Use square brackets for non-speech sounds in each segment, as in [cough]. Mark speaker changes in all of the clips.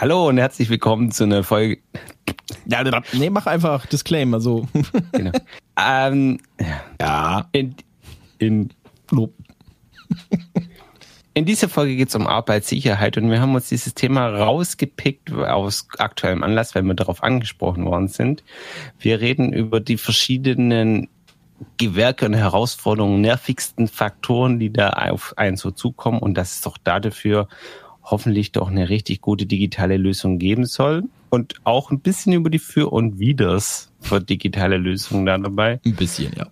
Speaker 1: Hallo und herzlich willkommen zu einer Folge.
Speaker 2: Ja, nee, mach einfach Disclaimer, so. [laughs]
Speaker 1: Genau. ähm,
Speaker 2: Ja.
Speaker 1: in, in, in dieser Folge geht es um Arbeitssicherheit und wir haben uns dieses Thema rausgepickt aus aktuellem Anlass, weil wir darauf angesprochen worden sind. Wir reden über die verschiedenen Gewerke und Herausforderungen, nervigsten Faktoren, die da auf einen so zukommen und dass es doch dafür hoffentlich doch eine richtig gute digitale Lösung geben soll und auch ein bisschen über die Für und Widers für digitale Lösungen da dabei.
Speaker 2: Ein bisschen, ja.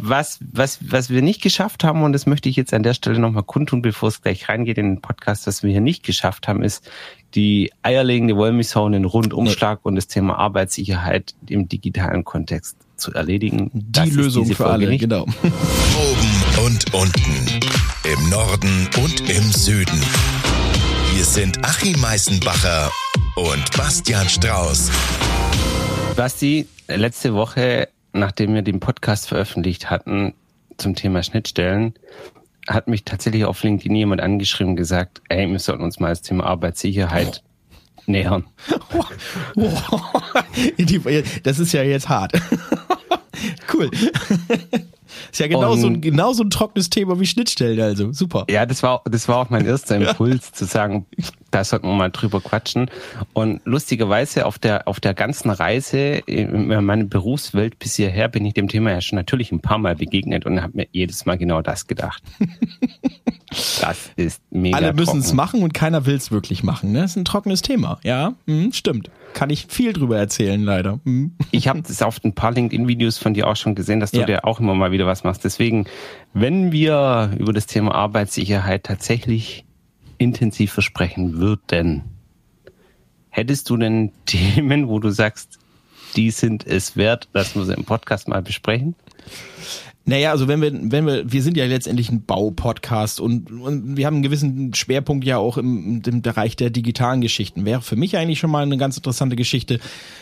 Speaker 1: Was, was, was wir nicht geschafft haben, und das möchte ich jetzt an der Stelle nochmal kundtun, bevor es gleich reingeht in den Podcast, was wir hier nicht geschafft haben, ist die eierlegende Wollmilchsau, einen Rundumschlag und das Thema Arbeitssicherheit im digitalen Kontext zu erledigen. Das
Speaker 2: Die
Speaker 1: ist
Speaker 2: Lösung für
Speaker 1: Folge
Speaker 2: alle,
Speaker 1: nicht.
Speaker 2: genau.
Speaker 3: Oben und unten. Norden und im Süden. Hier sind Achim Meißenbacher und Bastian Strauß.
Speaker 1: Basti, letzte Woche, nachdem wir den Podcast veröffentlicht hatten zum Thema Schnittstellen, hat mich tatsächlich auf LinkedIn jemand angeschrieben und gesagt, ey, wir sollten uns mal das Thema Arbeitssicherheit nähern. [laughs]
Speaker 2: Die- das ist ja jetzt hart. [laughs] cool. Ist ja genauso,
Speaker 1: Und-
Speaker 2: genauso ein trockenes Thema wie Schnittstellen, also super.
Speaker 1: Ja, das war, das war auch mein erster [laughs] Impuls, zu sagen, da sollten wir mal drüber quatschen. Und lustigerweise auf der, auf der ganzen Reise in meiner Berufswelt bis hierher bin ich dem Thema ja schon natürlich ein paar Mal begegnet und habe mir jedes Mal genau das gedacht. [laughs] Das ist mega
Speaker 2: Alle müssen es machen und keiner will es wirklich machen. Ne? Das ist ein trockenes Thema. Ja, hm, stimmt. Kann ich viel drüber erzählen, leider. Hm. [laughs]
Speaker 1: Ich habe das auf ein paar LinkedIn-Videos von dir auch schon gesehen, dass du
Speaker 2: Ja.
Speaker 1: dir auch immer mal wieder was machst. Deswegen, wenn wir über das Thema Arbeitssicherheit tatsächlich intensiv versprechen würden, hättest du denn [laughs] Themen, wo du sagst, die sind es wert, dass wir sie im Podcast mal besprechen?
Speaker 2: Naja, also wenn wir, wenn wir, wir sind ja letztendlich ein Baupodcast und, und wir haben einen gewissen Schwerpunkt ja auch im, im Bereich der digitalen Geschichten. Wäre für mich eigentlich schon mal eine ganz interessante Geschichte.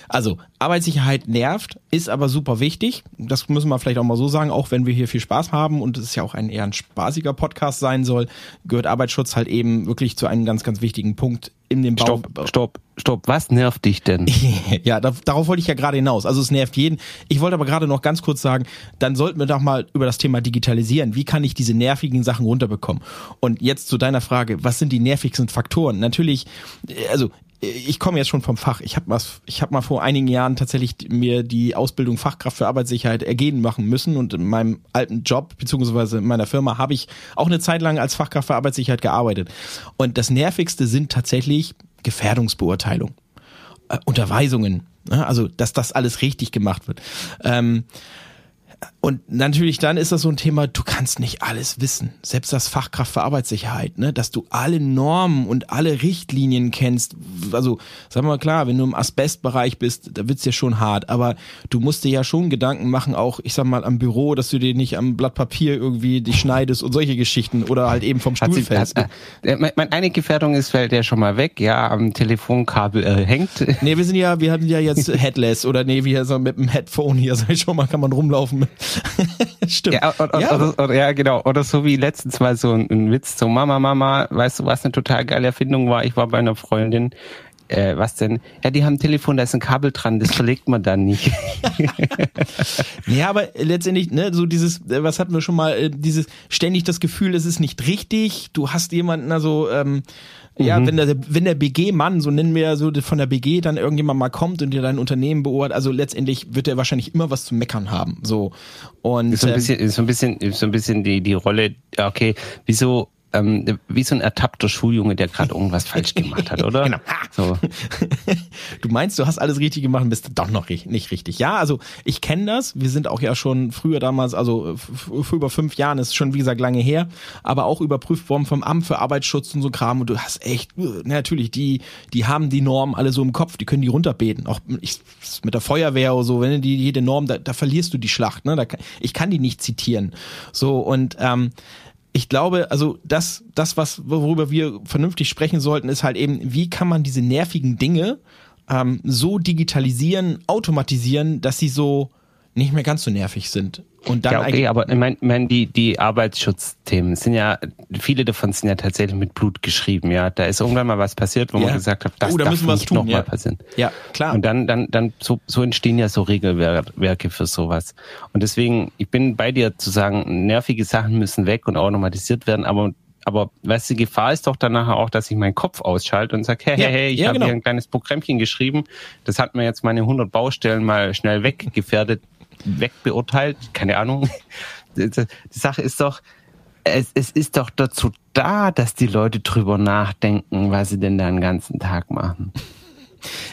Speaker 2: Also, Arbeitssicherheit nervt, ist aber super wichtig. Das müssen wir vielleicht auch mal so sagen, auch wenn wir hier viel Spaß haben und es ja auch ein eher ein spaßiger Podcast sein soll, gehört Arbeitsschutz halt eben wirklich zu einem ganz, ganz wichtigen Punkt in dem Bau.
Speaker 1: Stopp, stopp, stopp. Was nervt dich denn? [laughs]
Speaker 2: Ja, da, darauf wollte ich ja gerade hinaus. Also es nervt jeden. Ich wollte aber gerade noch ganz kurz sagen, dann sollten wir doch mal über das Thema Digitalisieren. Wie kann ich diese nervigen Sachen runterbekommen? Und jetzt zu deiner Frage, was sind die nervigsten Faktoren? Natürlich, äh, also ich komme jetzt schon vom Fach. Ich habe habe mal vor einigen Jahren tatsächlich mir die Ausbildung Fachkraft für Arbeitssicherheit ergehen machen müssen und in meinem alten Job beziehungsweise in meiner Firma habe ich auch eine Zeit lang als Fachkraft für Arbeitssicherheit gearbeitet. Und das nervigste sind tatsächlich Gefährdungsbeurteilung äh, Unterweisungen. Ne? Also, dass das alles richtig gemacht wird. Ähm, und natürlich dann ist das so ein Thema, du kannst nicht alles wissen. Selbst das Fachkraft für Arbeitssicherheit, ne? dass du alle Normen und alle Richtlinien kennst. Also, sag mal klar, wenn du im Asbestbereich bist, da wird's ja schon hart. Aber du musst dir ja schon Gedanken machen, auch, ich sag mal, am Büro, dass du dir nicht am Blatt Papier irgendwie dich schneidest und solche Geschichten oder halt eben vom Stuhl
Speaker 1: sie,
Speaker 2: fällst.
Speaker 1: hat, äh, mein- mein- eine Gefährdung ist, fällt ja schon mal weg, ja, am Telefonkabel äh, hängt.
Speaker 2: Nee, wir sind ja, wir hatten ja jetzt [laughs] Headless oder nee, wie so mit dem Headphone hier, sag ich schon mal, kann man rumlaufen. [laughs] Stimmt.
Speaker 1: Ja, oder,
Speaker 2: Ja,
Speaker 1: oder, oder, ja, genau. Oder so wie letztens mal so ein, ein Witz, so Mama, Mama, weißt du, was eine total geile Erfindung war? Ich war bei einer Freundin, äh, was denn? Ja, die haben ein Telefon, da ist ein Kabel dran, das verlegt man dann nicht. [laughs]
Speaker 2: Ja, aber letztendlich, ne, so dieses, äh, was hatten wir schon mal, äh, dieses ständig das Gefühl, es ist nicht richtig. Du hast jemanden, also, ähm, ja, wenn der, wenn der BG-Mann, so nennen wir ja so von der BG, dann irgendjemand mal kommt und dir dein Unternehmen beurteilt, also letztendlich wird er wahrscheinlich immer was zu meckern haben. So. Und
Speaker 1: Ist so ein
Speaker 2: ähm,
Speaker 1: bisschen, ist so ein bisschen, so ein bisschen die, die Rolle, okay, wieso, ähm, wie so ein ertappter Schuljunge, der gerade irgendwas falsch gemacht hat, oder? [laughs]
Speaker 2: Genau. [laughs]
Speaker 1: So. [laughs]
Speaker 2: du meinst, du hast alles richtig gemacht und bist doch noch nicht richtig. Ja, also ich kenne das. Wir sind auch ja schon früher damals, also f- über fünf Jahren ist schon wie gesagt lange her, aber auch überprüft worden vom Amt für Arbeitsschutz und so Kram. Und du hast echt, äh, natürlich, die, die haben die Normen alle so im Kopf, die können die runterbeten. Auch ich, mit der Feuerwehr oder so, wenn du die jede Norm, da, da verlierst du die Schlacht. Ne? Da, ich kann die nicht zitieren. So und ähm, ich glaube, also das, das, was worüber wir vernünftig sprechen sollten, ist halt eben, wie kann man diese nervigen Dinge ähm, so digitalisieren, automatisieren, dass sie so nicht mehr ganz so nervig sind. Und dann
Speaker 1: ja, okay, aber ich meine, mein, die, die Arbeitsschutzthemen sind ja, viele davon sind ja tatsächlich mit Blut geschrieben, ja. Da ist irgendwann mal was passiert, wo
Speaker 2: Ja.
Speaker 1: man gesagt hat, das
Speaker 2: Oh, da
Speaker 1: darf
Speaker 2: müssen
Speaker 1: nicht nochmal
Speaker 2: ja.
Speaker 1: passieren.
Speaker 2: Ja, klar.
Speaker 1: Und dann, dann, dann, so, so entstehen ja so Regelwerke für sowas. Und deswegen, ich bin bei dir zu sagen, nervige Sachen müssen weg und auch nochmalisiert werden, aber aber weißt du, die Gefahr ist doch dann nachher auch, dass ich meinen Kopf ausschalte und sage, hey, hey, hey, ich
Speaker 2: ja,
Speaker 1: habe
Speaker 2: genau.
Speaker 1: hier ein kleines Programmchen geschrieben, das hat mir jetzt meine 100 Baustellen mal schnell weggefährdet, wegbeurteilt, keine Ahnung. Die Sache ist doch, es, es ist doch dazu da, dass die Leute drüber nachdenken, was sie denn da den ganzen Tag machen.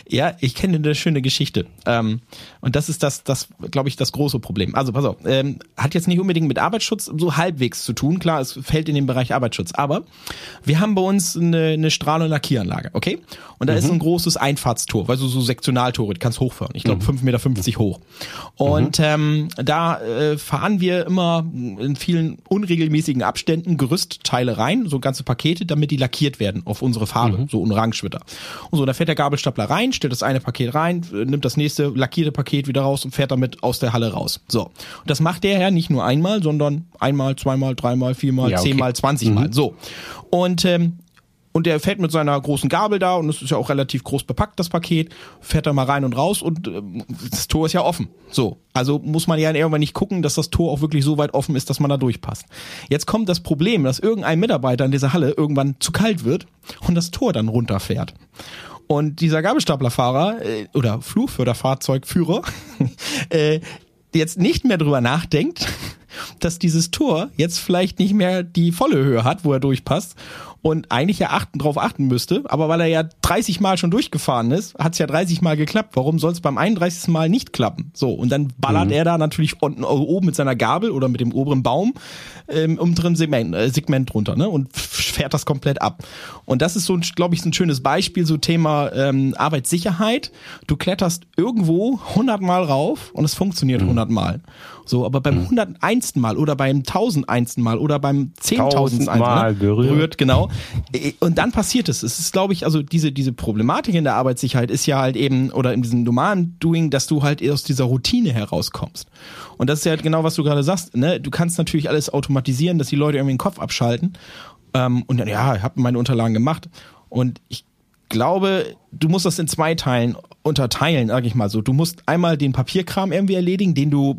Speaker 2: Ja, ich kenne eine schöne Geschichte. Ähm, und das ist das, das glaube ich, das große Problem. Also pass auf, ähm, hat jetzt nicht unbedingt mit Arbeitsschutz so halbwegs zu tun. Klar, es fällt in den Bereich Arbeitsschutz. Aber wir haben bei uns eine, eine Strahl- und Lackieranlage, okay? Und da ist ein großes Einfahrtstor, weil so, so Sektionaltore, die kannst hochfahren. Ich glaube, 5,50 Meter hoch. Und ähm, da äh, fahren wir immer in vielen unregelmäßigen Abständen Gerüstteile rein, so ganze Pakete, damit die lackiert werden auf unsere Farbe, so Orangewitter. Und so, da fährt der Gabelstapler rein, stellt das eine Paket rein, äh, nimmt das nächste lackierte Paket wieder raus und fährt damit aus der Halle raus. So. Und das macht der ja nicht nur einmal, sondern einmal, zweimal, dreimal, viermal,
Speaker 1: Ja, okay.
Speaker 2: zehnmal, zwanzigmal. So. Und ähm, und der fährt mit seiner großen Gabel da und es ist ja auch relativ groß bepackt, das Paket, fährt da mal rein und raus und ähm, das Tor ist ja offen. So. Also muss man ja irgendwann nicht gucken, dass das Tor auch wirklich so weit offen ist, dass man da durchpasst. Jetzt kommt das Problem, dass irgendein Mitarbeiter in dieser Halle irgendwann zu kalt wird und das Tor dann runterfährt. Und dieser Gabelstaplerfahrer äh, oder Flugförderfahrzeugführer [laughs] äh, jetzt nicht mehr drüber nachdenkt, [laughs] dass dieses Tor jetzt vielleicht nicht mehr die volle Höhe hat, wo er durchpasst und eigentlich ja achten, drauf achten müsste, aber weil er ja 30 Mal schon durchgefahren ist, hat es ja 30 Mal geklappt. Warum soll es beim 31. Mal nicht klappen? So, und dann ballert er da natürlich unten oben mit seiner Gabel oder mit dem oberen Baum ähm, um drin Segment, äh, Segment runter ne? und fährt das komplett ab. Und das ist so, glaube ich, so ein schönes Beispiel, so Thema ähm, Arbeitssicherheit. Du kletterst irgendwo 100 Mal rauf und es funktioniert 100 Mal. So, aber beim 101. Mal oder beim 1001. Mal oder beim 10.000.
Speaker 1: Tausendmal
Speaker 2: ne?
Speaker 1: berührt.
Speaker 2: genau. Und dann passiert es. Es ist, glaube ich, also diese, diese Problematik in der Arbeitssicherheit ist ja halt eben, oder in diesem normalen Doing, dass du halt aus dieser Routine herauskommst. Und das ist ja halt genau, was du gerade sagst. Ne? Du kannst natürlich alles automatisieren, dass die Leute irgendwie den Kopf abschalten. Ähm, und dann, ja, ich habe meine Unterlagen gemacht. Und ich glaube, du musst das in zwei Teilen unterteilen, sag ich mal so. Du musst einmal den Papierkram irgendwie erledigen, den du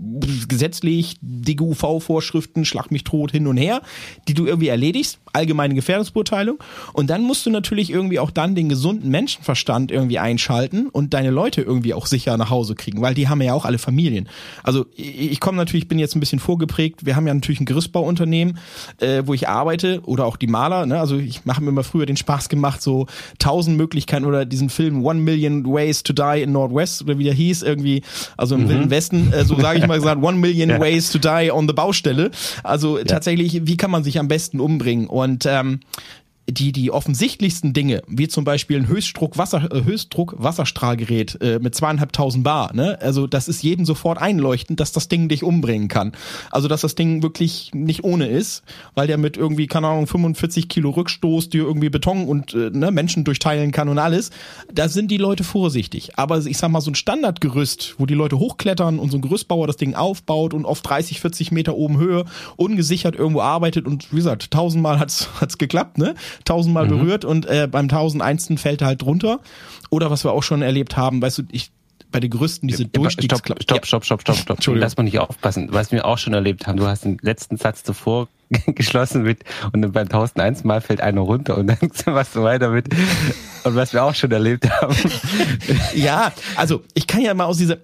Speaker 2: gesetzlich, DGUV-Vorschriften, schlag mich tot hin und her, die du irgendwie erledigst, allgemeine Gefährdungsbeurteilung. Und dann musst du natürlich irgendwie auch dann den gesunden Menschenverstand irgendwie einschalten und deine Leute irgendwie auch sicher nach Hause kriegen, weil die haben ja auch alle Familien. Also ich, komme natürlich, bin jetzt ein bisschen vorgeprägt. Wir haben ja natürlich ein Gerüstbauunternehmen, äh, wo ich arbeite oder auch die Maler. Ne? Also ich mache mir immer früher den Spaß gemacht, so tausend Möglichkeiten oder diesen Film One Million Ways to Die in Northwest oder wie der hieß irgendwie, also im Wilden Westen, äh, so sage ich mal gesagt, One Million [laughs]
Speaker 1: Ja.
Speaker 2: Ways to Die on the Baustelle. Also tatsächlich, wie kann man sich am besten umbringen? Und ähm, die, die offensichtlichsten Dinge, wie zum Beispiel ein Höchstdruck Wasser, äh, Höchstdruck Wasserstrahlgerät äh, mit zweieinhalbtausend Bar, ne? Also das ist jedem sofort einleuchtend, dass das Ding dich umbringen kann. Also dass das Ding wirklich nicht ohne ist, weil der mit irgendwie, keine Ahnung, 45 Kilo Rückstoß dir irgendwie Beton und äh, ne, Menschen durchteilen kann und alles. Da sind die Leute vorsichtig. Aber ich sag mal, so ein Standardgerüst, wo die Leute hochklettern und so ein Gerüstbauer das Ding aufbaut und auf 30, 40 Meter oben Höhe ungesichert irgendwo arbeitet und wie gesagt, tausendmal hat's hat's geklappt, ne? Tausendmal berührt und äh, beim tausendeinsten fällt er halt drunter. Oder was wir auch schon erlebt haben, weißt du, ich bei den Gerüsten diese
Speaker 1: Stopp,
Speaker 2: Durchstiegsklappen.
Speaker 1: stopp, stopp, stopp, stopp, stopp.
Speaker 2: Entschuldigung.
Speaker 1: Lass mal nicht aufpassen. Was wir auch schon erlebt haben, du hast den letzten Satz davor [laughs] geschlossen mit und dann beim 1001 Mal fällt einer runter und dann [laughs] machst du weiter mit. Und was wir auch schon erlebt haben. [laughs]
Speaker 2: Ja, also ich kann ja mal aus dieser,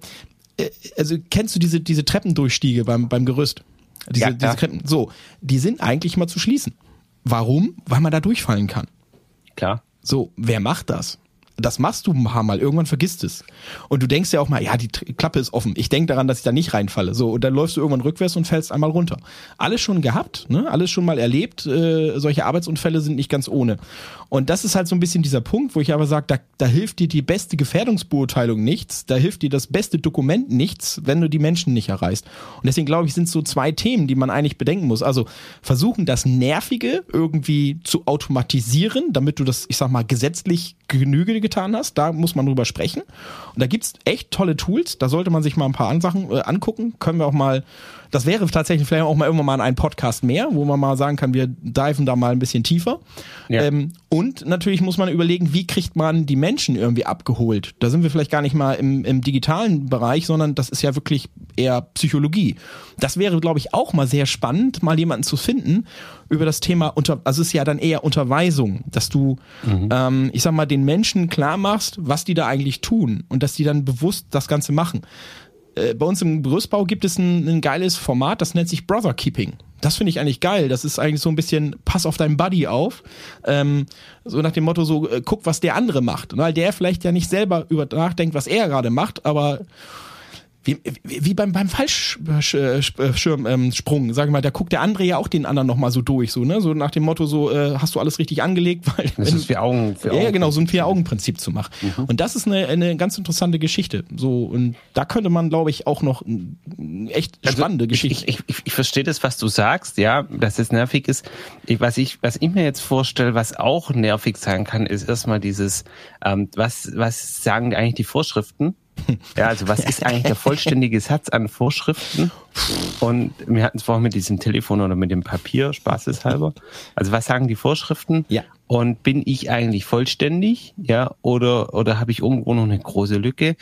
Speaker 2: äh, also kennst du diese diese Treppendurchstiege beim beim Gerüst? Diese,
Speaker 1: Ja,
Speaker 2: diese. Treppen. So, die sind eigentlich mal zu schließen. Warum? Weil man da durchfallen kann.
Speaker 1: Klar.
Speaker 2: So, wer macht das? Das machst du ein paar Mal, irgendwann vergisst es. Und du denkst ja auch mal, ja, die Klappe ist offen. Ich denk daran, dass ich da nicht reinfalle. So, und dann läufst du irgendwann rückwärts und fällst einmal runter. Alles schon gehabt, ne? Alles schon mal erlebt. Äh, solche Arbeitsunfälle sind nicht ganz ohne. Und das ist halt so ein bisschen dieser Punkt, wo ich aber sage, da, da hilft dir die beste Gefährdungsbeurteilung nichts, da hilft dir das beste Dokument nichts, wenn du die Menschen nicht erreichst. Und deswegen glaube ich, sind so zwei Themen, die man eigentlich bedenken muss. Also versuchen, das Nervige irgendwie zu automatisieren, damit du das, ich sag mal, gesetzlich Genüge getan hast. Da muss man drüber sprechen. Und da gibt's echt tolle Tools. Da sollte man sich mal ein paar Ansachen äh, angucken. Können wir auch mal das wäre tatsächlich vielleicht auch mal irgendwann mal ein Podcast mehr, wo man mal sagen kann, wir diven da mal ein bisschen tiefer. Ja. Ähm, und natürlich muss man überlegen, wie kriegt man die Menschen irgendwie abgeholt. Da sind wir vielleicht gar nicht mal im, im digitalen Bereich, sondern das ist ja wirklich eher Psychologie. Das wäre, glaube ich, auch mal sehr spannend, mal jemanden zu finden über das Thema unter, also es ist ja dann eher Unterweisung, dass du, mhm. ähm, ich sag mal, den Menschen klar machst, was die da eigentlich tun und dass die dann bewusst das Ganze machen. Äh, bei uns im Gerüstbau gibt es ein, ein geiles Format, das nennt sich Brother Keeping. Das finde ich eigentlich geil. Das ist eigentlich so ein bisschen, pass auf deinen Buddy auf. Ähm, so nach dem Motto, so äh, guck, was der andere macht. Weil der vielleicht ja nicht selber über nachdenkt, was er gerade macht, aber wie, wie beim, beim Fallschirmsprung, ähm, sag ich mal, da guckt der andere ja auch den anderen nochmal so durch, so, ne? So nach dem Motto, so, äh, hast du alles richtig angelegt? Weil,
Speaker 1: das ist vier Augen,
Speaker 2: vier Augen. Ja, genau, so ein Vier-Augen-Prinzip zu machen. Mhm. Und das ist eine, eine ganz interessante Geschichte. So, und da könnte man, glaube ich, auch noch echt also spannende Geschichte.
Speaker 1: Ich, ich, ich, ich verstehe das, was du sagst, ja, dass es nervig ist. Ich, was ich, was ich mir jetzt vorstelle, was auch nervig sein kann, ist erstmal dieses, ähm, was, was sagen eigentlich die Vorschriften? [laughs] Ja, also was ist eigentlich der vollständige Satz an Vorschriften? Und wir hatten es vorhin mit diesem Telefon oder mit dem Papier, spaßeshalber. Also was sagen die Vorschriften?
Speaker 2: Ja.
Speaker 1: Und bin ich eigentlich vollständig? Ja, oder, oder habe ich irgendwo noch eine große Lücke?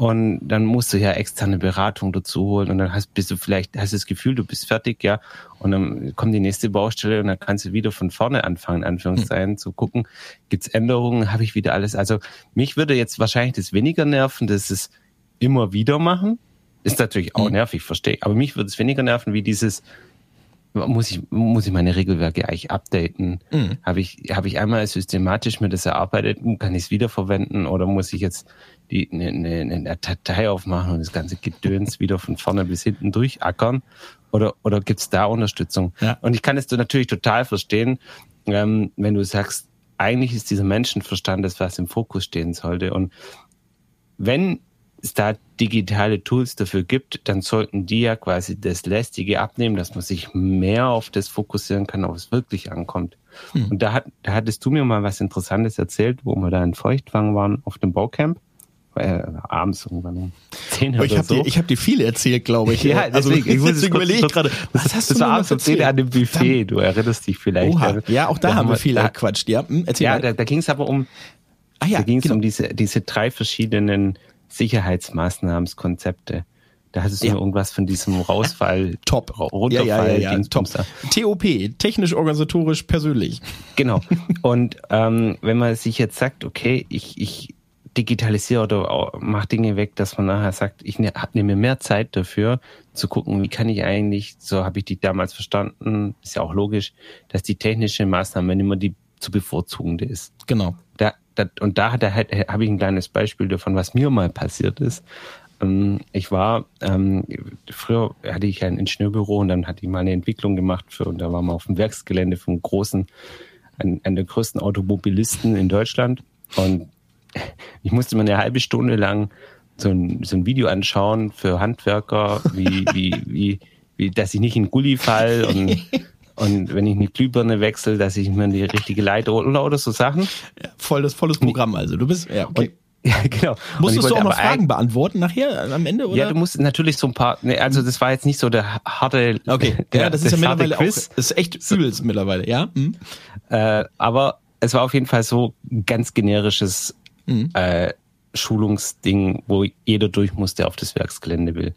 Speaker 1: Und dann musst du ja externe Beratung dazu holen und dann hast, bist du vielleicht, hast das Gefühl, du bist fertig, ja. Und dann kommt die nächste Baustelle und dann kannst du wieder von vorne anfangen, Anführungszeichen, hm. zu gucken, gibt's Änderungen, habe ich wieder alles. Also mich würde jetzt wahrscheinlich das weniger nerven, dass es immer wieder machen. Ist natürlich auch hm. nervig, verstehe ich. Aber mich würde es weniger nerven, wie dieses, muss ich, muss ich meine Regelwerke eigentlich updaten? Mhm. Habe ich, habe ich einmal systematisch mir das erarbeitet, kann ich es wiederverwenden oder muss ich jetzt die, eine, eine, eine Datei aufmachen und das ganze Gedöns wieder von vorne bis hinten durchackern? Oder, oder gibt's da Unterstützung? Ja. Und ich kann es natürlich total verstehen, ähm, wenn du sagst, eigentlich ist dieser Menschenverstand das, was im Fokus stehen sollte. Und wenn es da digitale Tools dafür gibt, dann sollten die ja quasi das Lästige abnehmen, dass man sich mehr auf das fokussieren kann, auf es wirklich ankommt. Hm. Und da, hat, da hattest du mir mal was Interessantes erzählt, wo wir da in Feuchtwang waren auf dem Baucamp. Äh, abends irgendwann um 10
Speaker 2: oder ich hab
Speaker 1: so.
Speaker 2: Dir, ich habe dir viel erzählt, glaube ich. [laughs]
Speaker 1: ja, also deswegen, ich muss
Speaker 2: überlegen gerade,
Speaker 1: was hast du das abends um 10 an dem Buffet, du erinnerst dich vielleicht.
Speaker 2: Oha. Ja, auch da, da haben wir viel gequatscht. Ja,
Speaker 1: hm, erzähl ja da, da ging es aber um, ah, ja, da ging es genau. um diese, diese drei verschiedenen Sicherheitsmaßnahmenskonzepte. Da hattest du ja. irgendwas von diesem Rausfall, [laughs]
Speaker 2: Top,
Speaker 1: Runterfall,
Speaker 2: ja, ja, ja, ja, Top. TOP, technisch, organisatorisch, persönlich.
Speaker 1: Genau. Und ähm, wenn man sich jetzt sagt, okay, ich, ich digitalisiere oder mache Dinge weg, dass man nachher sagt, ich ne, nehme mehr Zeit dafür, zu gucken, wie kann ich eigentlich, so habe ich die damals verstanden, ist ja auch logisch, dass die technische Maßnahme immer die zu bevorzugende ist.
Speaker 2: Genau.
Speaker 1: Da, da, und da hat habe ich ein kleines Beispiel davon, was mir mal passiert ist. Ähm, ich war, ähm, früher hatte ich ein Ingenieurbüro und dann hatte ich mal eine Entwicklung gemacht für, und da waren wir auf dem Werksgelände vom großen, einen der größten Automobilisten in Deutschland. Und [laughs] ich musste mir eine halbe Stunde lang so ein, so ein Video anschauen für Handwerker, wie, wie, wie, wie, dass ich nicht in Gully fall und [laughs] Und wenn ich eine Glühbirne wechsle, dass ich mir die richtige Leiter oder, so Sachen.
Speaker 2: Ja, volles, volles Programm also. Du bist, ja, okay.
Speaker 1: Und, [laughs] ja, genau.
Speaker 2: Musstest du auch noch Fragen beantworten nachher am Ende, oder?
Speaker 1: Ja, du musst natürlich so ein paar, ne, also das war jetzt nicht so der harte.
Speaker 2: Okay, der, ja, das ist ja mittlerweile auch, das ist echt übelst mittlerweile, ja. Mhm.
Speaker 1: Äh, aber es war auf jeden Fall so ganz generisches mhm. äh, Schulungsding, wo jeder durch muss, der auf das Werksgelände will.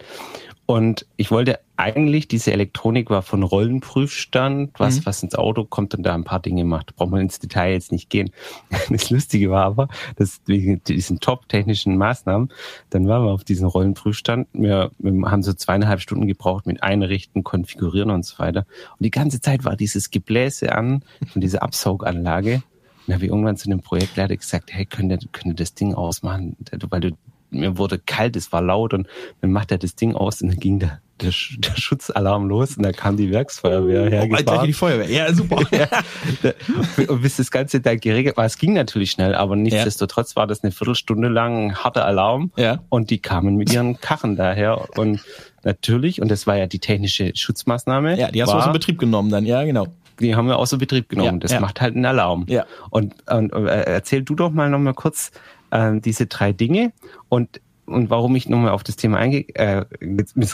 Speaker 1: Und ich wollte eigentlich, diese Elektronik war von Rollenprüfstand, was, mhm. was ins Auto kommt und da ein paar Dinge macht. Braucht man ins Detail jetzt nicht gehen. [laughs] Das Lustige war aber, dass wegen diesen top-technischen Maßnahmen, dann waren wir auf diesem Rollenprüfstand. Wir, wir haben so zweieinhalb Stunden gebraucht mit Einrichten, Konfigurieren und so weiter. Und die ganze Zeit war dieses Gebläse an von dieser Absauganlage. Dann habe ich irgendwann zu dem Projektleiter gesagt, hey, könnt ihr, könnt ihr das Ding ausmachen? Weil du mir wurde kalt, es war laut und dann macht er das Ding aus und dann ging der, der, der Schutzalarm los und da kam die Werksfeuerwehr hergefahren.
Speaker 2: Oh, die Feuerwehr, ja super. [laughs]
Speaker 1: und bis das Ganze da geregelt war, es ging natürlich schnell, aber nichtsdestotrotz war das eine Viertelstunde lang ein harter Alarm
Speaker 2: ja.
Speaker 1: und die kamen mit ihren Kachen daher und natürlich, und das war ja die technische Schutzmaßnahme.
Speaker 2: Ja, die hast war, du aus dem Betrieb genommen dann, ja genau.
Speaker 1: die haben wir außer Betrieb genommen.
Speaker 2: Ja,
Speaker 1: das
Speaker 2: ja.
Speaker 1: macht halt einen Alarm.
Speaker 2: Ja.
Speaker 1: Und, und äh, erzähl du doch mal noch mal kurz äh, diese drei Dinge und und warum ich nochmal auf das Thema einge äh,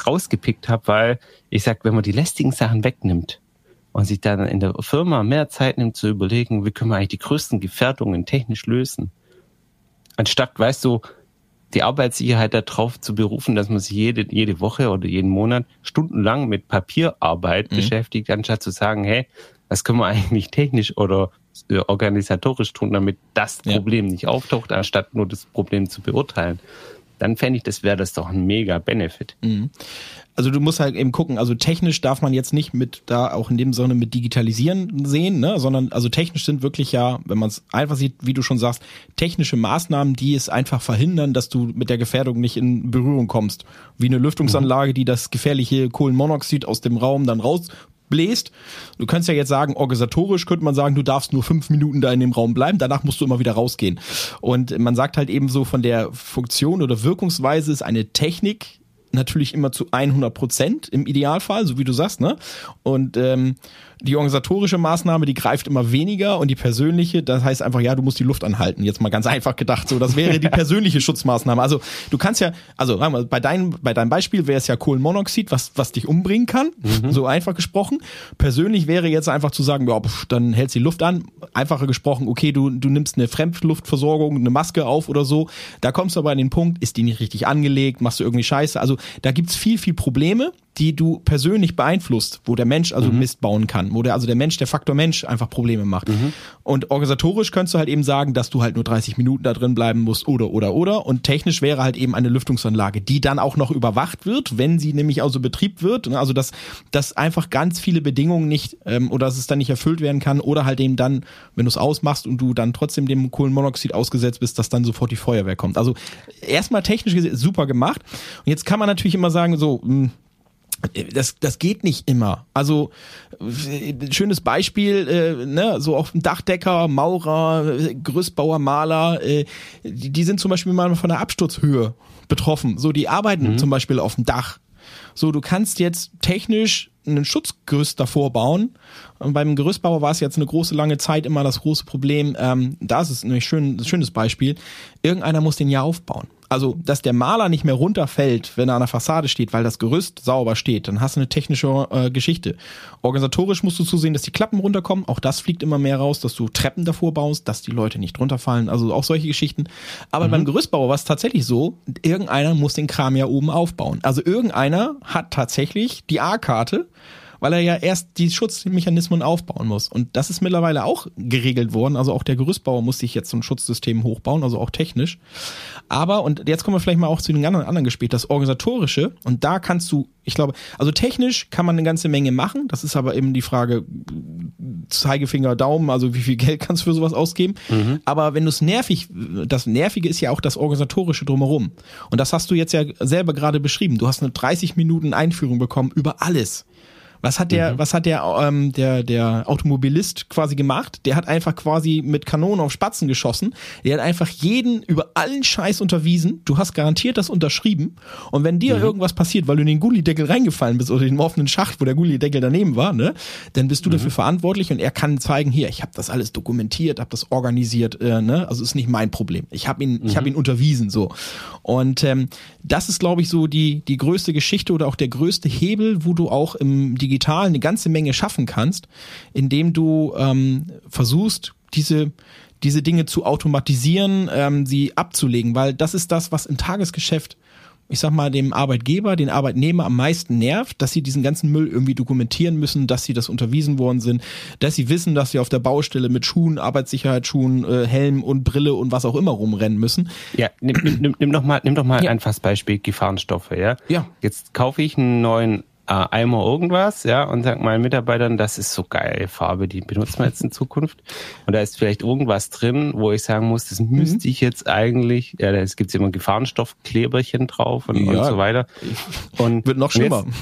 Speaker 1: rausgepickt habe, weil ich sag, wenn man die lästigen Sachen wegnimmt und sich dann in der Firma mehr Zeit nimmt zu überlegen, wie können wir eigentlich die größten Gefährdungen technisch lösen, anstatt, weißt du, die Arbeitssicherheit darauf zu berufen, dass man sich jede, jede Woche oder jeden Monat stundenlang mit Papierarbeit
Speaker 2: Mhm.
Speaker 1: beschäftigt, anstatt zu sagen, hey, was können wir eigentlich technisch oder organisatorisch tun, damit das
Speaker 2: Ja.
Speaker 1: Problem nicht auftaucht, anstatt nur das Problem zu beurteilen. Dann fände ich, das wäre das doch ein mega Benefit.
Speaker 2: Also du musst halt eben gucken, also technisch darf man jetzt nicht mit da auch in dem Sinne mit digitalisieren sehen, ne, sondern also technisch sind wirklich ja, wenn man es einfach sieht, wie du schon sagst, technische Maßnahmen, die es einfach verhindern, dass du mit der Gefährdung nicht in Berührung kommst. Wie eine Lüftungsanlage, die das gefährliche Kohlenmonoxid aus dem Raum dann rausbläst. Du könntest ja jetzt sagen, organisatorisch könnte man sagen, du darfst nur fünf Minuten da in dem Raum bleiben, danach musst du immer wieder rausgehen. Und man sagt halt eben so von der Funktion oder Wirkungsweise ist eine Technik natürlich immer zu 100 Prozent im Idealfall, so wie du sagst, ne? Und ähm, die organisatorische Maßnahme, die greift immer weniger und die persönliche, das heißt einfach, ja, du musst die Luft anhalten. Jetzt mal ganz einfach gedacht, so das wäre die [laughs] persönliche Schutzmaßnahme. Also du kannst ja, also bei deinem bei deinem Beispiel wäre es ja Kohlenmonoxid, was was dich umbringen kann, so einfach gesprochen. Persönlich wäre jetzt einfach zu sagen, ja, pf, dann hältst die Luft an. Einfacher gesprochen, okay, du du nimmst eine Fremdluftversorgung, eine Maske auf oder so. Da kommst du aber an den Punkt, ist die nicht richtig angelegt, machst du irgendwie Scheiße. Also da gibt's viel viel Probleme die du persönlich beeinflusst, wo der Mensch also Mist bauen kann, wo der also der Mensch, der Faktor Mensch einfach Probleme macht. Und organisatorisch könntest du halt eben sagen, dass du halt nur 30 Minuten da drin bleiben musst oder oder oder und technisch wäre halt eben eine Lüftungsanlage, die dann auch noch überwacht wird, wenn sie nämlich außer Betrieb wird, ne? also dass dass einfach ganz viele Bedingungen nicht ähm, oder dass es dann nicht erfüllt werden kann oder halt eben dann, wenn du es ausmachst und du dann trotzdem dem Kohlenmonoxid ausgesetzt bist, dass dann sofort die Feuerwehr kommt. Also erstmal technisch super gemacht und jetzt kann man natürlich immer sagen so mh, das, das geht nicht immer. Also äh, schönes Beispiel, äh, ne, so auch Dachdecker, Maurer, Gerüstbauer, Maler, äh, die, die sind zum Beispiel mal von der Absturzhöhe betroffen. So, die arbeiten zum Beispiel auf dem Dach. So, du kannst jetzt technisch einen Schutzgerüst davor bauen. Und beim Gerüstbauer war es jetzt eine große lange Zeit immer das große Problem. Ähm, da ist es nämlich schön, ein schönes Beispiel. Irgendeiner muss den ja aufbauen. Also, dass der Maler nicht mehr runterfällt, wenn er an der Fassade steht, weil das Gerüst sauber steht, dann hast du eine technische äh, Geschichte. Organisatorisch musst du zusehen, dass die Klappen runterkommen. Auch das fliegt immer mehr raus, dass du Treppen davor baust, dass die Leute nicht runterfallen. Also auch solche Geschichten. Aber beim Gerüstbauer war es tatsächlich so, irgendeiner muss den Kram ja oben aufbauen. Also irgendeiner hat tatsächlich die A-Karte weil er ja erst die Schutzmechanismen aufbauen muss. Und das ist mittlerweile auch geregelt worden. Also auch der Gerüstbauer muss sich jetzt so ein Schutzsystem hochbauen, also auch technisch. Aber, und jetzt kommen wir vielleicht mal auch zu den anderen, anderen gespielt, das Organisatorische. Und da kannst du, ich glaube, also technisch kann man eine ganze Menge machen. Das ist aber eben die Frage, Zeigefinger, Daumen, also wie viel Geld kannst du für sowas ausgeben. Aber wenn du es nervig, das Nervige ist ja auch das Organisatorische drumherum. Und das hast du jetzt ja selber gerade beschrieben. Du hast eine 30 Minuten Einführung bekommen über alles. Was hat der, was hat der, ähm, der, der Automobilist quasi gemacht? Der hat einfach quasi mit Kanonen auf Spatzen geschossen. Der hat einfach jeden über allen Scheiß unterwiesen. Du hast garantiert das unterschrieben. Und wenn dir irgendwas passiert, weil du in den Gullideckel reingefallen bist oder in den offenen Schacht, wo der Gullideckel daneben war, ne, dann bist du dafür verantwortlich und er kann zeigen, hier, ich habe das alles dokumentiert, habe das organisiert, äh, ne, also ist nicht mein Problem. Ich habe ihn, ich habe ihn unterwiesen, so. Und ähm, das ist, glaube ich, so die die größte Geschichte oder auch der größte Hebel, wo du auch im Digitalen eine ganze Menge schaffen kannst, indem du ähm, versuchst, diese diese Dinge zu automatisieren, ähm, sie abzulegen, weil das ist das, was im Tagesgeschäft ich sag mal, dem Arbeitgeber, den Arbeitnehmer am meisten nervt, dass sie diesen ganzen Müll irgendwie dokumentieren müssen, dass sie das unterwiesen worden sind, dass sie wissen, dass sie auf der Baustelle mit Schuhen, Arbeitssicherheitsschuhen, äh, Helm und Brille und was auch immer rumrennen müssen.
Speaker 1: Ja, nimm, nimm, nimm, doch mal, nimm doch mal
Speaker 2: Ja.
Speaker 1: ein Beispiel Gefahrenstoffe, ja?
Speaker 2: Ja.
Speaker 1: Jetzt kaufe ich einen neuen äh, Eimer irgendwas, ja, und sag meinen Mitarbeitern, das ist so geile Farbe, die benutzen wir jetzt in Zukunft. Und da ist vielleicht irgendwas drin, wo ich sagen muss, das müsste ich jetzt eigentlich, ja, da gibt immer Gefahrenstoffkleberchen drauf und, und
Speaker 2: Ja.
Speaker 1: so weiter. Und,
Speaker 2: Wird noch
Speaker 1: und
Speaker 2: schlimmer.
Speaker 1: Jetzt,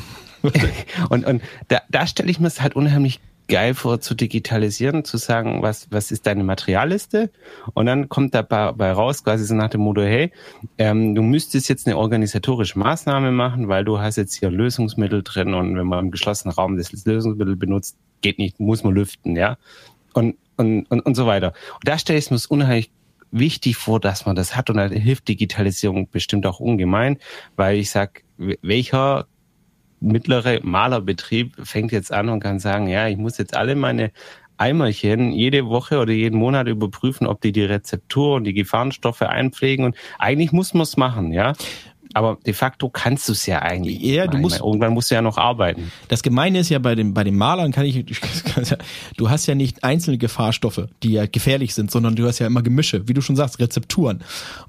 Speaker 1: [laughs] und und da, da stelle ich mir es halt unheimlich geil vor, zu digitalisieren, zu sagen, was, was ist deine Materialliste? Und dann kommt dabei raus, quasi so nach dem Motto, hey, ähm, du müsstest jetzt eine organisatorische Maßnahme machen, weil du hast jetzt hier Lösungsmittel drin und wenn man im geschlossenen Raum das Lösungsmittel benutzt, geht nicht, muss man lüften, ja. Und, und, und, und so weiter. Und da stelle ich es mir unheimlich wichtig vor, dass man das hat und da hilft Digitalisierung bestimmt auch ungemein, weil ich sag, welcher mittlere Malerbetrieb fängt jetzt an und kann sagen, ja, ich muss jetzt alle meine Eimerchen jede Woche oder jeden Monat überprüfen, ob die die Rezeptur und die Gefahrenstoffe einpflegen und eigentlich muss man es machen, ja. Aber de facto kannst du es ja eigentlich.
Speaker 2: Ja, du musst,
Speaker 1: irgendwann musst du ja noch arbeiten.
Speaker 2: Das Gemeine ist ja bei den, bei den Malern kann ich, [laughs] du hast ja nicht einzelne Gefahrstoffe, die ja gefährlich sind, sondern du hast ja immer Gemische, wie du schon sagst, Rezepturen.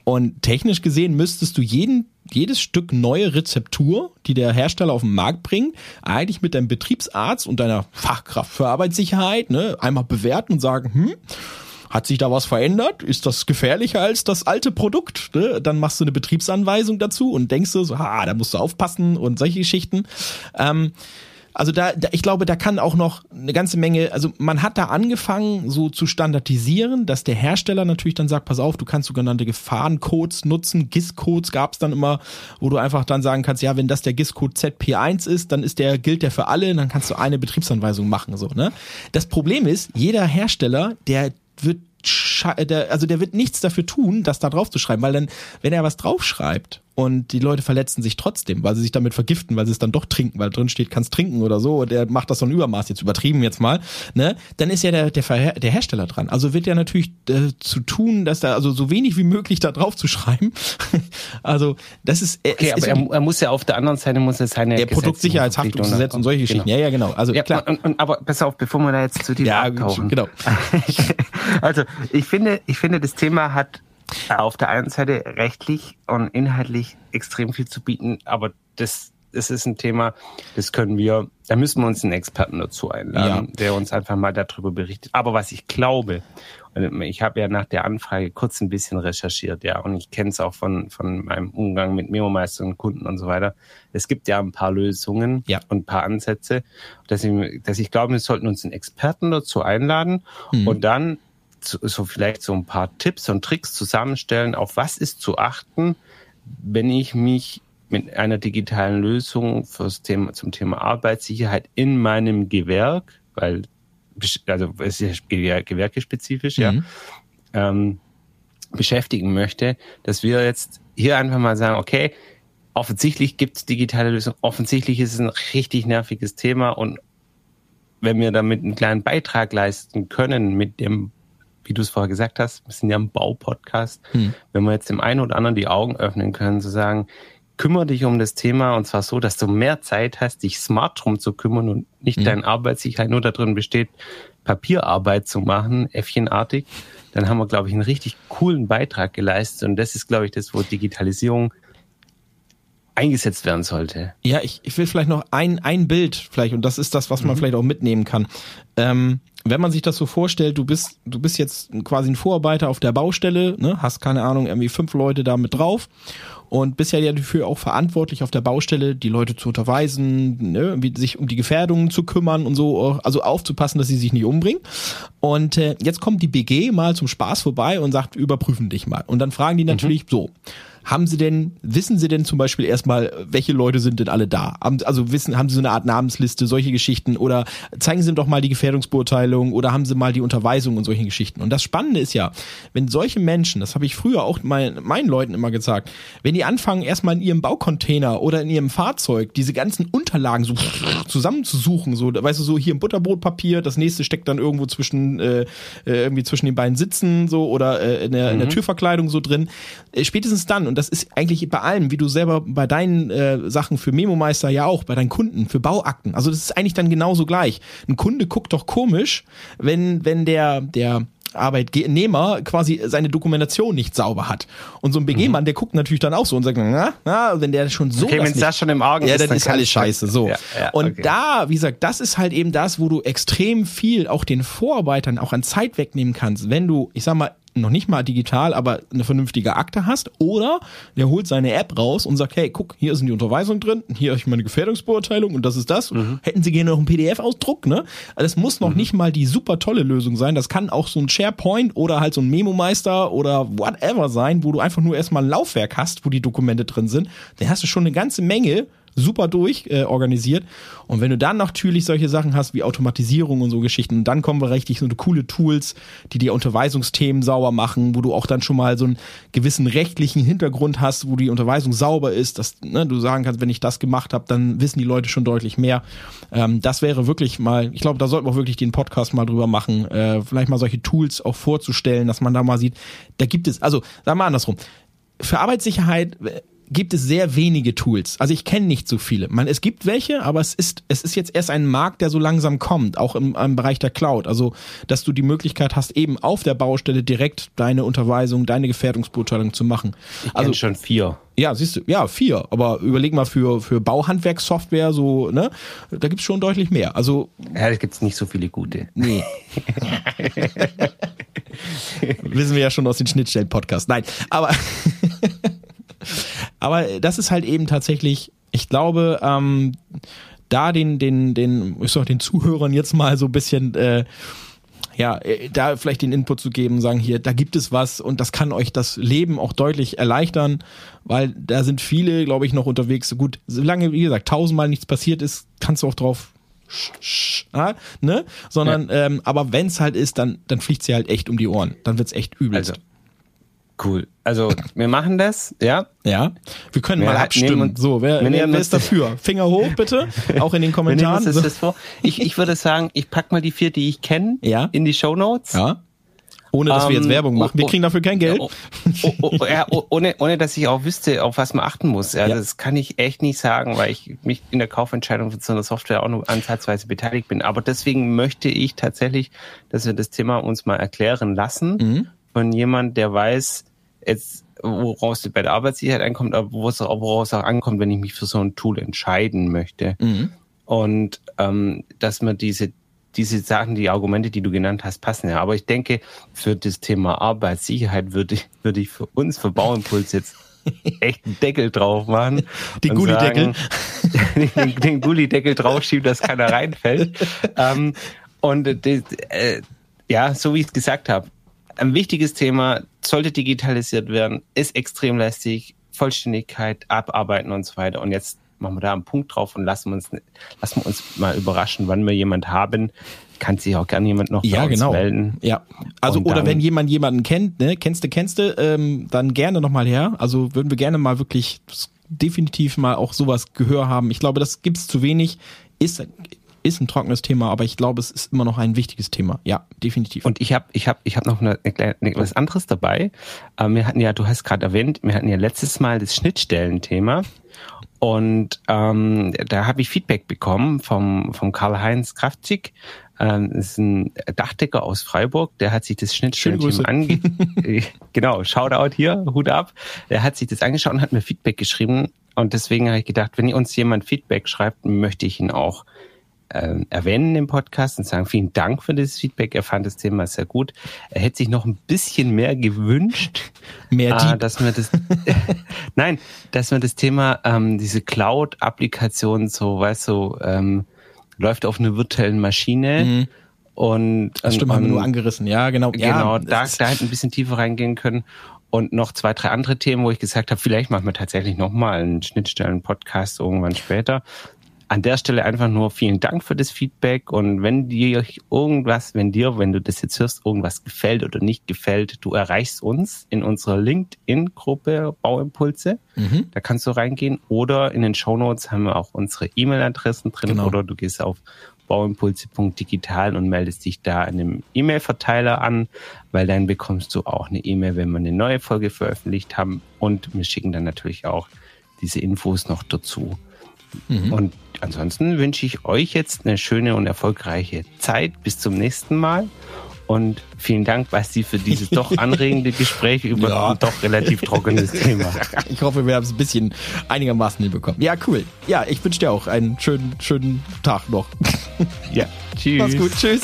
Speaker 2: Und technisch gesehen müsstest du jeden jedes Stück neue Rezeptur, die der Hersteller auf den Markt bringt, eigentlich mit deinem Betriebsarzt und deiner Fachkraft für Arbeitssicherheit ne, einmal bewerten und sagen, hm, hat sich da was verändert? Ist das gefährlicher als das alte Produkt? Ne? Dann machst du eine Betriebsanweisung dazu und denkst du so, ah, da musst du aufpassen und solche Geschichten. Ähm, also da, da, ich glaube, da kann auch noch eine ganze Menge, also man hat da angefangen, so zu standardisieren, dass der Hersteller natürlich dann sagt, pass auf, du kannst sogenannte Gefahrencodes nutzen, GIS-Codes gab es dann immer, wo du einfach dann sagen kannst, ja, wenn das der GIS-Code ZP1 ist, dann ist der, gilt der für alle, dann kannst du eine Betriebsanweisung machen, so, ne? Das Problem ist, jeder Hersteller, der wird also der wird nichts dafür tun, das da drauf zu schreiben, weil dann, wenn er was draufschreibt und die Leute verletzen sich trotzdem, weil sie sich damit vergiften, weil sie es dann doch trinken, weil drin steht, kannst trinken oder so, und der macht das so ein Übermaß, jetzt übertrieben jetzt mal, ne, dann ist ja der, der, der Hersteller dran. Also wird ja natürlich äh, zu tun, dass da, also so wenig wie möglich da drauf zu schreiben. [laughs] also, das ist,
Speaker 1: äh, okay, aber ist, er, er, muss ja auf der anderen Seite muss er seine
Speaker 2: der Produktsicherheitshaftungsgesetz und solche Geschichten. Genau. Ja, ja, genau. Also,
Speaker 1: ja, klar. Und, und, aber pass auf, bevor wir da jetzt zu dir ja, abtauchen.
Speaker 2: Genau. [laughs]
Speaker 1: also, ich finde, ich finde, das Thema hat auf der einen Seite rechtlich und inhaltlich extrem viel zu bieten, aber das, das ist ein Thema, das können wir, da müssen wir uns einen Experten dazu einladen, ja. der uns einfach mal darüber berichtet. Aber was ich glaube, ich habe ja nach der Anfrage kurz ein bisschen recherchiert, ja, und ich kenne es auch von, von meinem Umgang mit Memo-Meistern und Kunden und so weiter. Es gibt ja ein paar Lösungen
Speaker 2: ja.
Speaker 1: und ein paar Ansätze, dass ich, dass ich glaube, wir sollten uns einen Experten dazu einladen mhm. und dann so vielleicht so ein paar Tipps und Tricks zusammenstellen, auf was ist zu achten, wenn ich mich mit einer digitalen Lösung fürs Thema, zum Thema Arbeitssicherheit in meinem Gewerk, weil also es ist ja gewerkespezifisch, mhm. ja, ähm, beschäftigen möchte, dass wir jetzt hier einfach mal sagen, okay, offensichtlich gibt es digitale Lösungen, offensichtlich ist es ein richtig nerviges Thema und wenn wir damit einen kleinen Beitrag leisten können mit dem wie du es vorher gesagt hast, wir sind ja ein Baupodcast, hm. wenn wir jetzt dem einen oder anderen die Augen öffnen können, zu sagen, kümmere dich um das Thema und zwar so, dass du mehr Zeit hast, dich smart drum zu kümmern und nicht hm. deine Arbeitssicherheit nur darin besteht, Papierarbeit zu machen, Äffchenartig, dann haben wir, glaube ich, einen richtig coolen Beitrag geleistet und das ist, glaube ich, das, wo Digitalisierung eingesetzt werden sollte.
Speaker 2: Ja, ich, ich will vielleicht noch ein, ein Bild vielleicht und das ist das, was man mhm. vielleicht auch mitnehmen kann. Ähm, wenn man sich das so vorstellt, du bist, du bist jetzt quasi ein Vorarbeiter auf der Baustelle, ne, hast keine Ahnung, irgendwie fünf Leute da mit drauf und bist ja dafür auch verantwortlich auf der Baustelle, die Leute zu unterweisen, ne, sich um die Gefährdungen zu kümmern und so, also aufzupassen, dass sie sich nicht umbringen. Und äh, jetzt kommt die BG mal zum Spaß vorbei und sagt, überprüfen dich mal. Und dann fragen die mhm. natürlich mhm. so, haben Sie denn, wissen Sie denn zum Beispiel erstmal, welche Leute sind denn alle da? Also wissen, haben Sie so eine Art Namensliste, solche Geschichten oder zeigen Sie doch mal die Gefährdungsbeurteilung oder haben Sie mal die Unterweisung und solche Geschichten. Und das Spannende ist ja, wenn solche Menschen, das habe ich früher auch mein, meinen Leuten immer gesagt, wenn die anfangen, erstmal in ihrem Baucontainer oder in ihrem Fahrzeug diese ganzen Unterlagen so zusammenzusuchen, so, weißt du, so hier im Butterbrotpapier, das nächste steckt dann irgendwo zwischen, äh, äh irgendwie zwischen den beiden Sitzen so oder äh, in, der, mhm. in der mhm. Türverkleidung so drin. Äh, spätestens dann, und das ist eigentlich bei allem, wie du selber bei deinen äh, Sachen für Memo-Meister ja auch, bei deinen Kunden, für Bauakten. Also das ist eigentlich dann genauso gleich. Ein Kunde guckt doch komisch, wenn, wenn der, der Arbeitnehmer quasi seine Dokumentation nicht sauber hat. Und so ein BG-Mann, mhm. der guckt natürlich dann auch so und sagt, na, na wenn der schon so.
Speaker 1: Okay, wenn es das schon im Augen
Speaker 2: ja, ist, dann, dann ist alles scheiße. So. Ja, ja, und okay. da, wie gesagt, das ist halt eben das, wo du extrem viel auch den Vorarbeitern auch an Zeit wegnehmen kannst, wenn du, ich sag mal, noch nicht mal digital, aber eine vernünftige Akte hast. Oder der holt seine App raus und sagt, hey, guck, hier sind die Unterweisungen drin, hier habe ich meine Gefährdungsbeurteilung und das ist das. Mhm. Hätten Sie gerne noch einen PDF-Ausdruck, ne? Also es muss noch mhm. nicht mal die super tolle Lösung sein. Das kann auch so ein SharePoint oder halt so ein Memo-Meister oder whatever sein, wo du einfach nur erstmal ein Laufwerk hast, wo die Dokumente drin sind. Dann hast du schon eine ganze Menge super durch äh, organisiert. Und wenn du dann natürlich solche Sachen hast wie Automatisierung und so Geschichten, dann kommen wir richtig so coole Tools, die dir Unterweisungsthemen sauber machen, wo du auch dann schon mal so einen gewissen rechtlichen Hintergrund hast, wo die Unterweisung sauber ist, dass ne, du sagen kannst, wenn ich das gemacht habe, dann wissen die Leute schon deutlich mehr. Ähm, das wäre wirklich mal, ich glaube, da sollten wir auch wirklich den Podcast mal drüber machen, äh, vielleicht mal solche Tools auch vorzustellen, dass man da mal sieht, da gibt es, also sagen wir andersrum, für Arbeitssicherheit gibt es sehr wenige Tools. Also ich kenne nicht so viele. Man, es gibt welche, aber es ist, es ist jetzt erst ein Markt, der so langsam kommt, auch im, im Bereich der Cloud. Also, dass du die Möglichkeit hast, eben auf der Baustelle direkt deine Unterweisung, deine Gefährdungsbeurteilung zu machen.
Speaker 1: Ich
Speaker 2: also
Speaker 1: schon vier.
Speaker 2: Ja, siehst du, ja, vier. Aber überleg mal für, für Bauhandwerkssoftware so, ne? Da gibt's schon deutlich mehr. Also.
Speaker 1: Ja, da gibt's nicht so viele gute.
Speaker 2: Nee. [laughs] Wissen wir ja schon aus den Schnittstellen-Podcasts. Nein, aber. [laughs] Aber das ist halt eben tatsächlich, ich glaube, ähm, da den, den, den, ich sag den Zuhörern jetzt mal so ein bisschen, äh, ja, äh, da vielleicht den Input zu geben, sagen hier, da gibt es was und das kann euch das Leben auch deutlich erleichtern, weil da sind viele, glaube ich, noch unterwegs. Gut, solange, wie gesagt, tausendmal nichts passiert ist, kannst du auch drauf ah, ne? Sondern, ja. ähm, aber wenn's halt ist, dann, dann fliegt sie halt echt um die Ohren. Dann wird's echt übelst.
Speaker 1: Also, Cool. Also wir machen das, ja?
Speaker 2: Ja. Wir können wir mal abstimmen. so, wer, wer, wer ist dafür? Finger hoch bitte, [laughs] auch in den Kommentaren.
Speaker 1: Wir das vor. Ich, ich würde sagen, ich pack mal die vier, die ich kenne,
Speaker 2: ja?
Speaker 1: in die Show Notes.
Speaker 2: Ja. Ohne dass um, wir jetzt ähm, Werbung machen. Wir oh, kriegen dafür kein Geld. Oh,
Speaker 1: oh, oh, ja, ohne, ohne dass ich auch wüsste, auf was man achten muss. Also ja. Das kann ich echt nicht sagen, weil ich mich in der Kaufentscheidung von so einer Software auch nur ansatzweise beteiligt bin. Aber deswegen möchte ich tatsächlich, dass wir das Thema uns mal erklären lassen mhm. Von jemand, der weiß, jetzt, woraus bei der Arbeitssicherheit ankommt, aber woraus auch ankommt, wenn ich mich für so ein Tool entscheiden möchte. Mhm. Und ähm, dass man diese diese Sachen, die Argumente, die du genannt hast, passen ja. Aber ich denke, für das Thema Arbeitssicherheit würde ich, würde ich für uns, für Bauimpuls jetzt [laughs] echt einen Deckel drauf machen.
Speaker 2: Den Gullideckel. [laughs]
Speaker 1: den, den Gullideckel draufschieben, dass keiner reinfällt. [laughs] ähm, und das, äh, ja, so wie ich es gesagt habe, ein wichtiges Thema, sollte digitalisiert werden, ist extrem lästig, Vollständigkeit, Abarbeiten und so weiter. Und jetzt machen wir da einen Punkt drauf und lassen wir uns, lassen wir uns mal überraschen, wann wir jemand haben. Kann sich auch gerne jemand noch
Speaker 2: ja, genau. melden. Ja, also oder wenn jemand jemanden kennt, ne, kennst du, kennst du, ähm, dann gerne nochmal her. Also würden wir gerne mal wirklich definitiv mal auch sowas Gehör haben. Ich glaube, das gibt's zu wenig. Ist ist ein trockenes Thema, aber ich glaube, es ist immer noch ein wichtiges Thema. Ja, definitiv.
Speaker 1: Und ich habe ich hab, ich hab noch eine, eine, was anderes dabei. Ähm, wir hatten ja, du hast gerade erwähnt, wir hatten ja letztes Mal das Schnittstellenthema. Und ähm, da habe ich Feedback bekommen vom, vom Karl-Heinz Kraftschick. Ähm, das ist ein Dachdecker aus Freiburg, der hat sich das Schnittstellenthema ange... [laughs] [laughs] genau, Shoutout hier, Hut ab. Der hat sich das angeschaut und hat mir Feedback geschrieben. Und deswegen habe ich gedacht, wenn uns jemand Feedback schreibt, möchte ich ihn auch äh, erwähnen im Podcast und sagen, vielen Dank für das Feedback. Er fand das Thema sehr gut. Er hätte sich noch ein bisschen mehr gewünscht. [laughs]
Speaker 2: Mehr
Speaker 1: äh, dass wir das, [laughs] nein, dass wir das Thema, ähm, diese Cloud-Applikation so, weißt du, ähm, läuft auf einer virtuellen Maschine. Mhm. Und,
Speaker 2: das stimmt,
Speaker 1: und,
Speaker 2: haben wir nur angerissen, ja, genau.
Speaker 1: Genau, ja, da, da hätte ein bisschen tiefer reingehen können. Und noch zwei, drei andere Themen, wo ich gesagt habe, vielleicht machen wir tatsächlich nochmal einen Schnittstellen-Podcast irgendwann später an der Stelle einfach nur vielen Dank für das Feedback und wenn dir irgendwas, wenn dir, wenn du das jetzt hörst, irgendwas gefällt oder nicht gefällt, du erreichst uns in unserer LinkedIn-Gruppe Bauimpulse. Mhm. Da kannst du reingehen oder in den Show Notes haben wir auch unsere E-Mail-Adressen drin genau. oder du gehst auf bauimpulse.digital und meldest dich da in einem E-Mail-Verteiler an, weil dann bekommst du auch eine E-Mail, wenn wir eine neue Folge veröffentlicht haben und wir schicken dann natürlich auch diese Infos noch dazu. Mhm. Und ansonsten wünsche ich euch jetzt eine schöne und erfolgreiche Zeit. Bis zum nächsten Mal. Und vielen Dank, Basti, für dieses doch [laughs] anregende Gespräch über ja. ein doch relativ trockenes [laughs] Thema.
Speaker 2: Ich hoffe, wir haben es ein bisschen einigermaßen hinbekommen. Ja, cool. Ja, ich wünsche dir auch einen schönen, schönen Tag noch.
Speaker 1: Ja, [laughs] tschüss.
Speaker 2: Mach's gut. Tschüss.